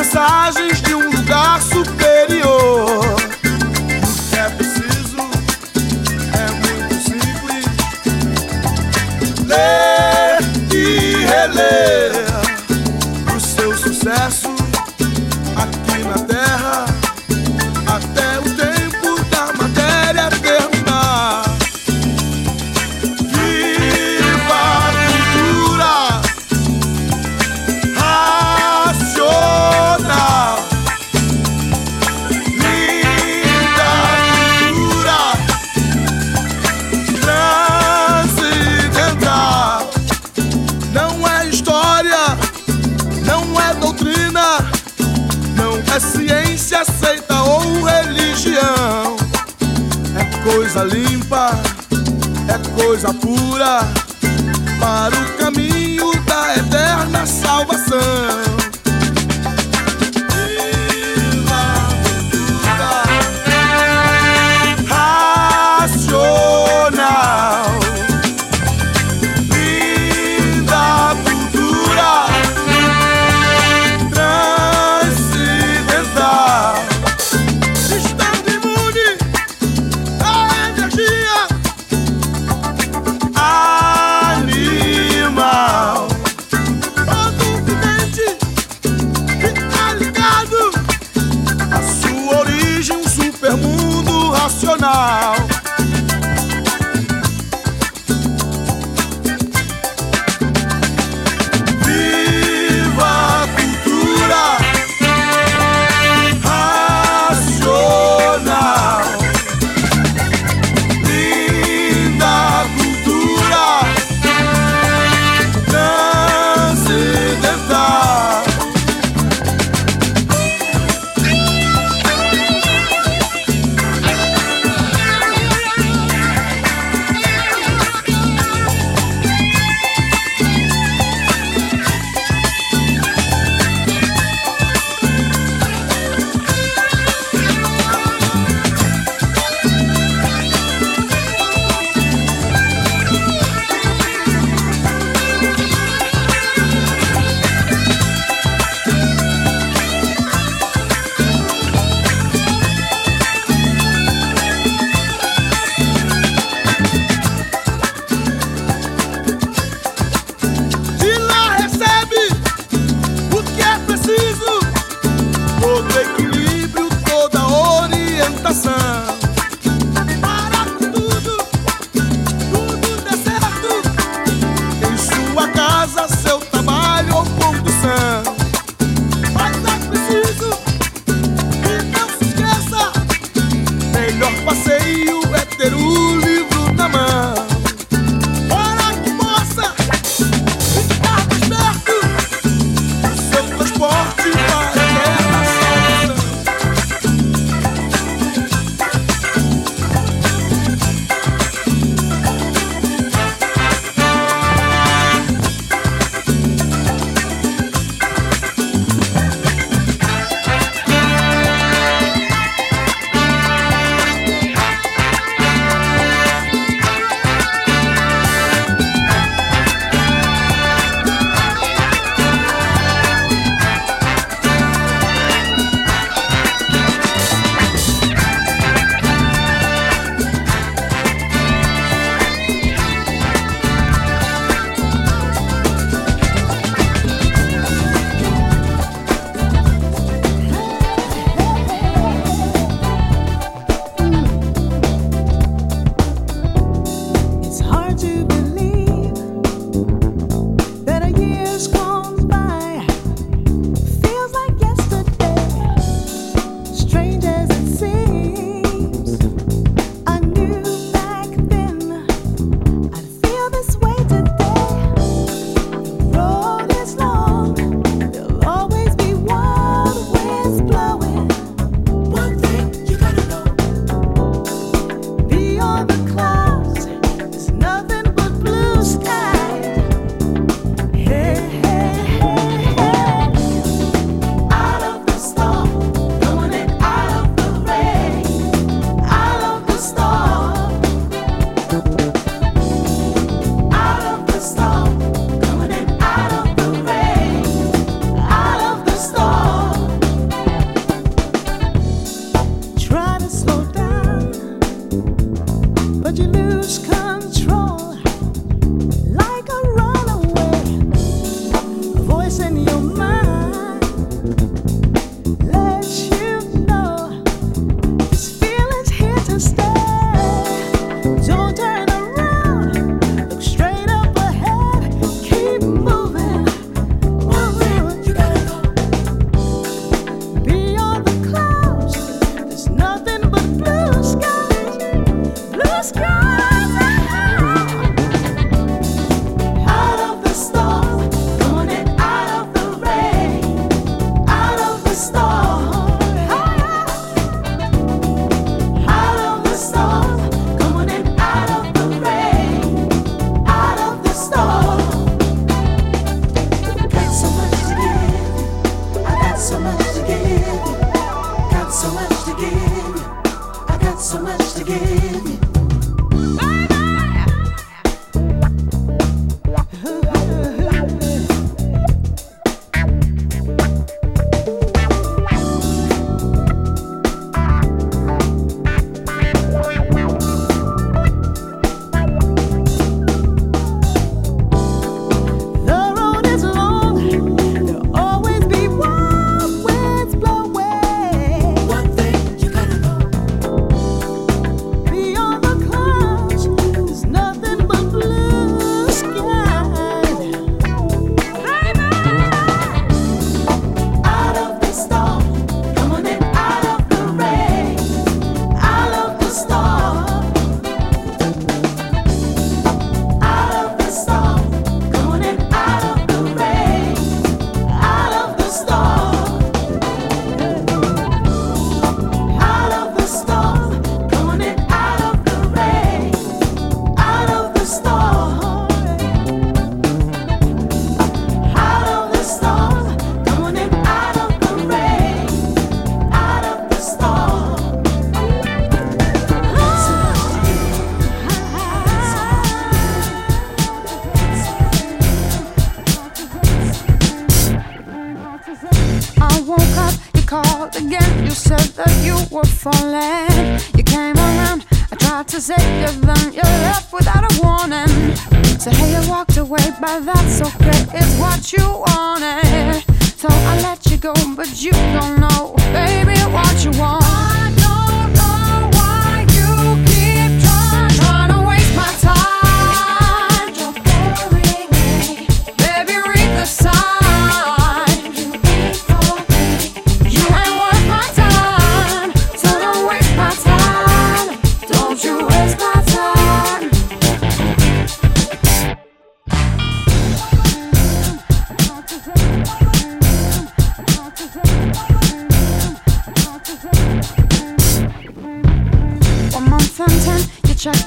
Mensagens de um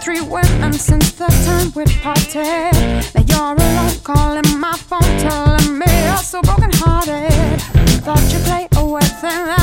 three women since the time we parted. Now you're alone, calling my phone, telling me you're so brokenhearted. Thought you'd play away, then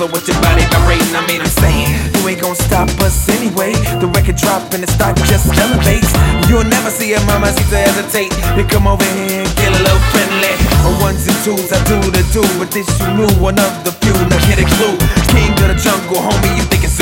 Floor with your body vibrating. I mean, I'm saying you ain't gonna stop us anyway. The record drop and the stock just elevates. You'll never see a mama see to hesitate. You come over here and get a little friendly. On ones and twos, I do the do, but this you knew one of the few. Now get a clue, king of the jungle, homie, you think it's.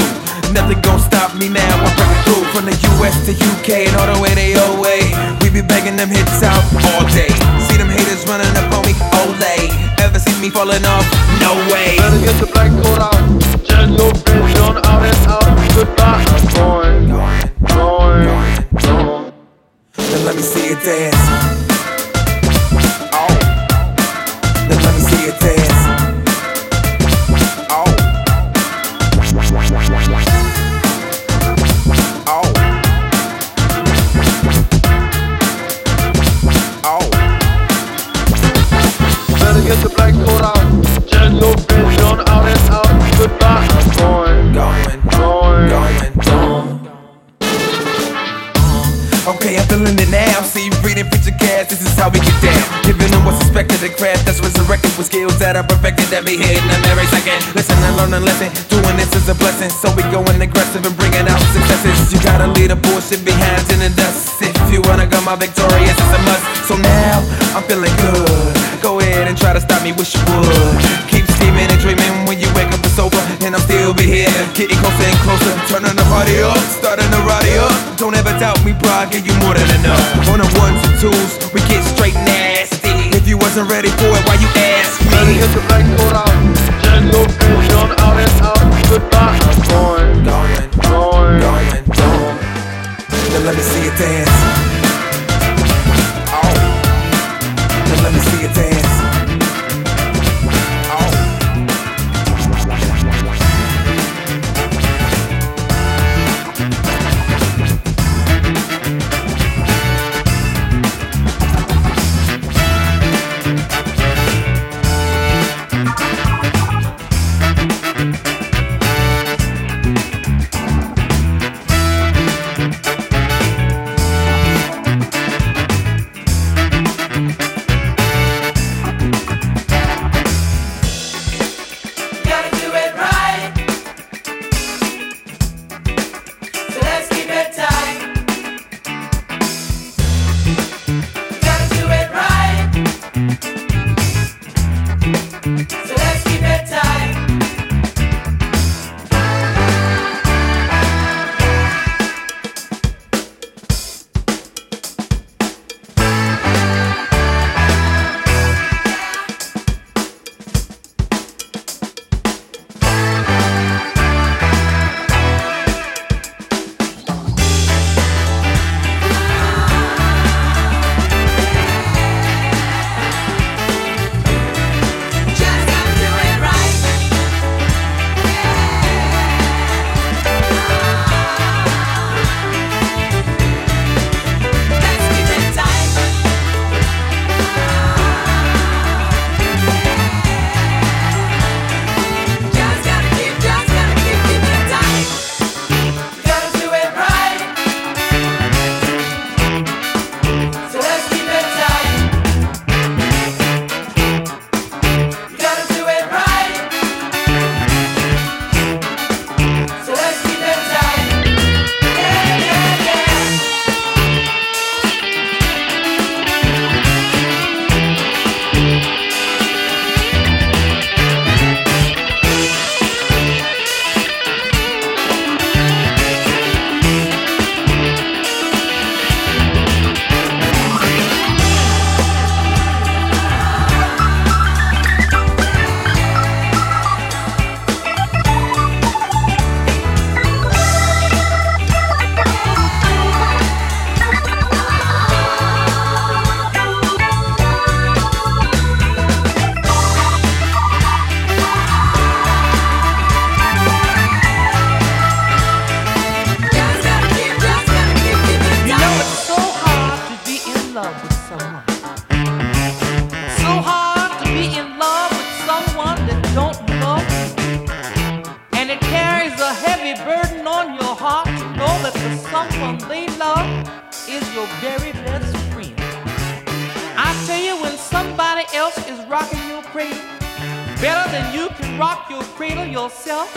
Nothing gon' stop me now. I'm breaking through from the US to UK and all the way to way. We be begging them hits out all day. See them haters running up on me, Olay. Ever see me falling off? No way. Better get your black coat out. Tell your we're on out and out. Goodbye, I'm going, going, going. Now let me see you dance. Expected, the craft that's resurrected with skills that are perfected that be hitting them every second. Listen and learn a lesson. Doing this is a blessing, so we going aggressive and bringing out successes. You gotta leave the bullshit behind in the dust. If you wanna go my victorious, it's a must. So now I'm feeling good. Go ahead and try to stop me, wish you would. Keep scheming and dreaming when you wake up it's sober, and I'll still be here. Getting closer and closer, turning the party up, starting the party up. Don't ever doubt me, bro. I give you more than enough. On the ones and twos, wasn't ready for it, why you ask me? Else is rocking your cradle, better than you can rock your cradle yourself,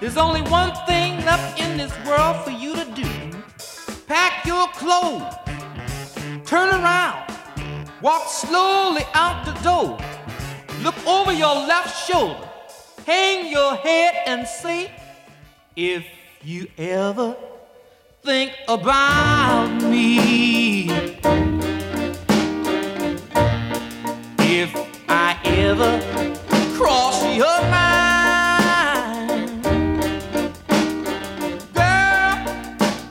there's only one thing left in this world for you to do. Pack your clothes, turn around, walk slowly out the door, look over your left shoulder, hang your head and say, if you ever think about me, if I ever cross your mind, girl,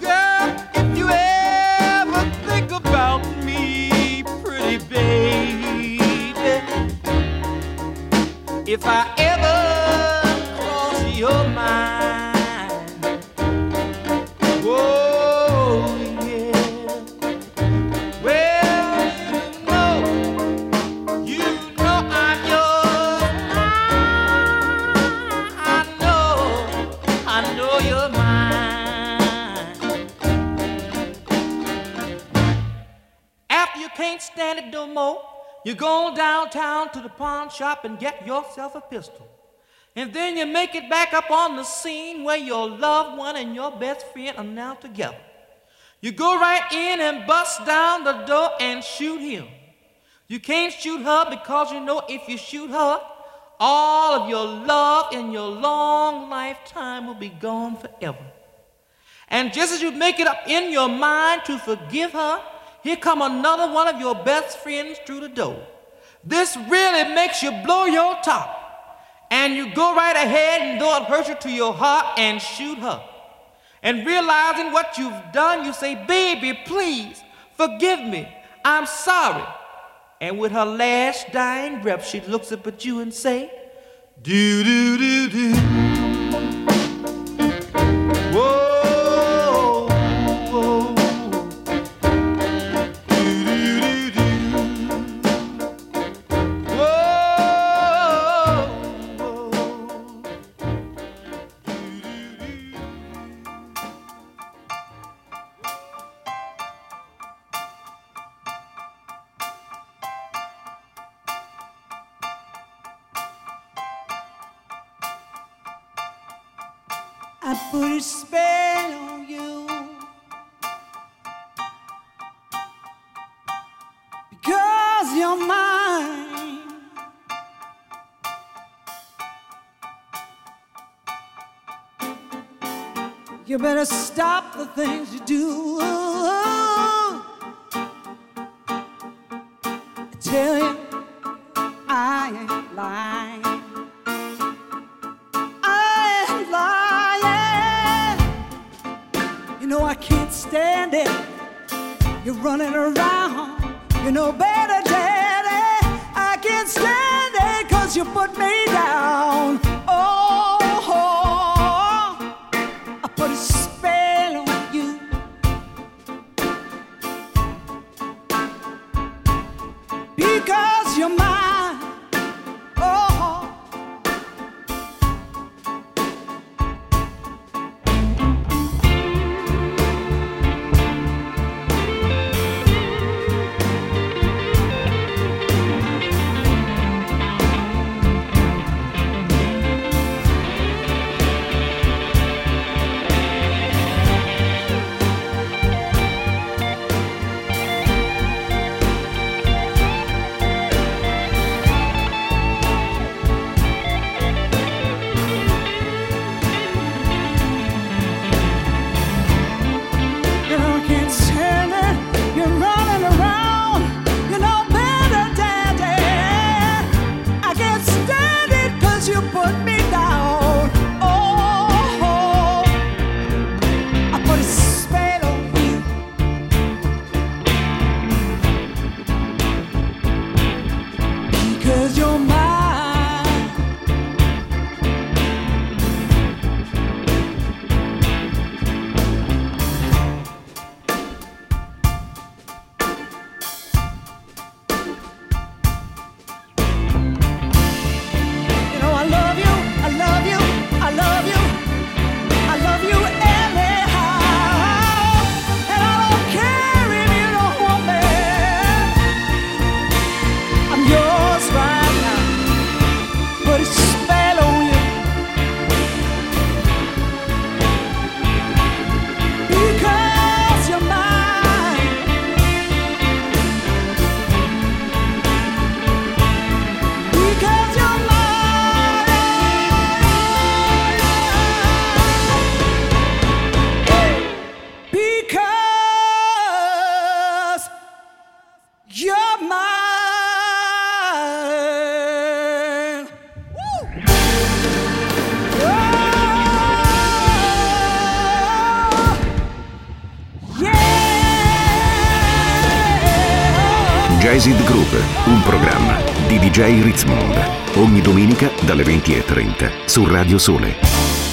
girl, if you ever think about me, pretty baby, if I you go downtown to the pawn shop and get yourself a pistol. And then you make it back up on the scene where your loved one and your best friend are now together. You go right in and bust down the door and shoot him. You can't shoot her because you know if you shoot her, all of your love in your long lifetime will be gone forever. And just as you make it up in your mind to forgive her, here come another one of your best friends through the door. This really makes you blow your top. And you go right ahead and though it hurts you to your heart and shoot her. And realizing what you've done, you say, Baby, please forgive me. I'm sorry. And with her last dying breath, she looks up at you and say, Do do do do. Can't stand it cause you put me down. Ritzmond. Ogni domenica dalle 20.30 su Radio Sole.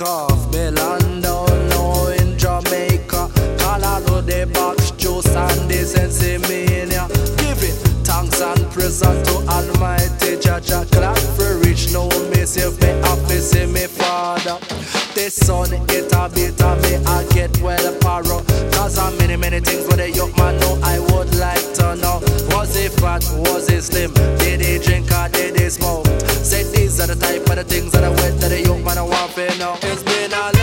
Land down now in Jamaica. Colorado, the box, juice and the sensimania. Give it thanks and praise to Almighty Jah Jah. Glad for rich, no myself, me happy, see me father. The sun, it a bit of me, I get well paro. Cause I'm many, many things where the young man know I would like to know. Was he fat, was he slim? Did he drink or did he smoke? Say these are the type of the things that I went that the young man I want to know. It's been a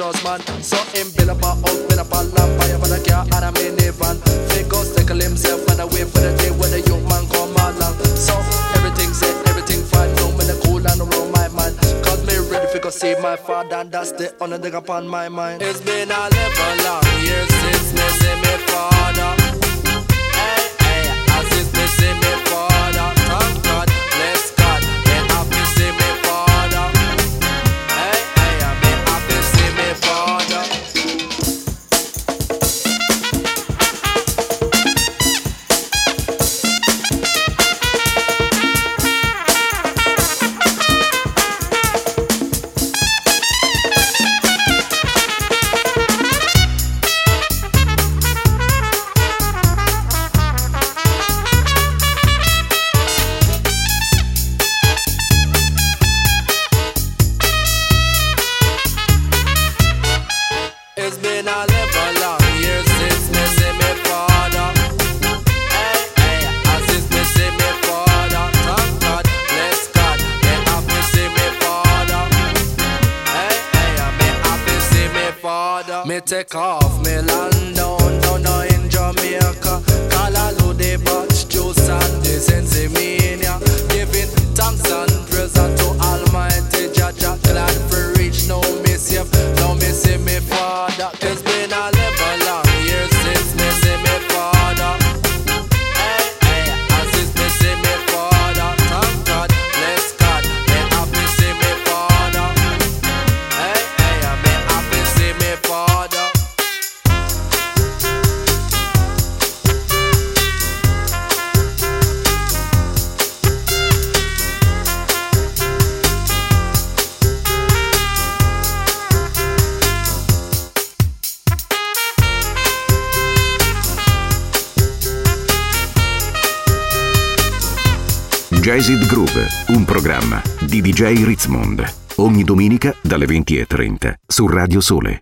ambitious man. So him build up a house, build up a lamp, buy up a car and a minivan. Up, tackle himself and away for the day when the young man come along. So everything set, everything fine. No the cool and around my mind. Cause me ready for go see my father and that's the only thing upon my mind. It's been a live long years since me see me father. DJ Ritzmond. Ogni domenica dalle 20.30 su Radio Sole.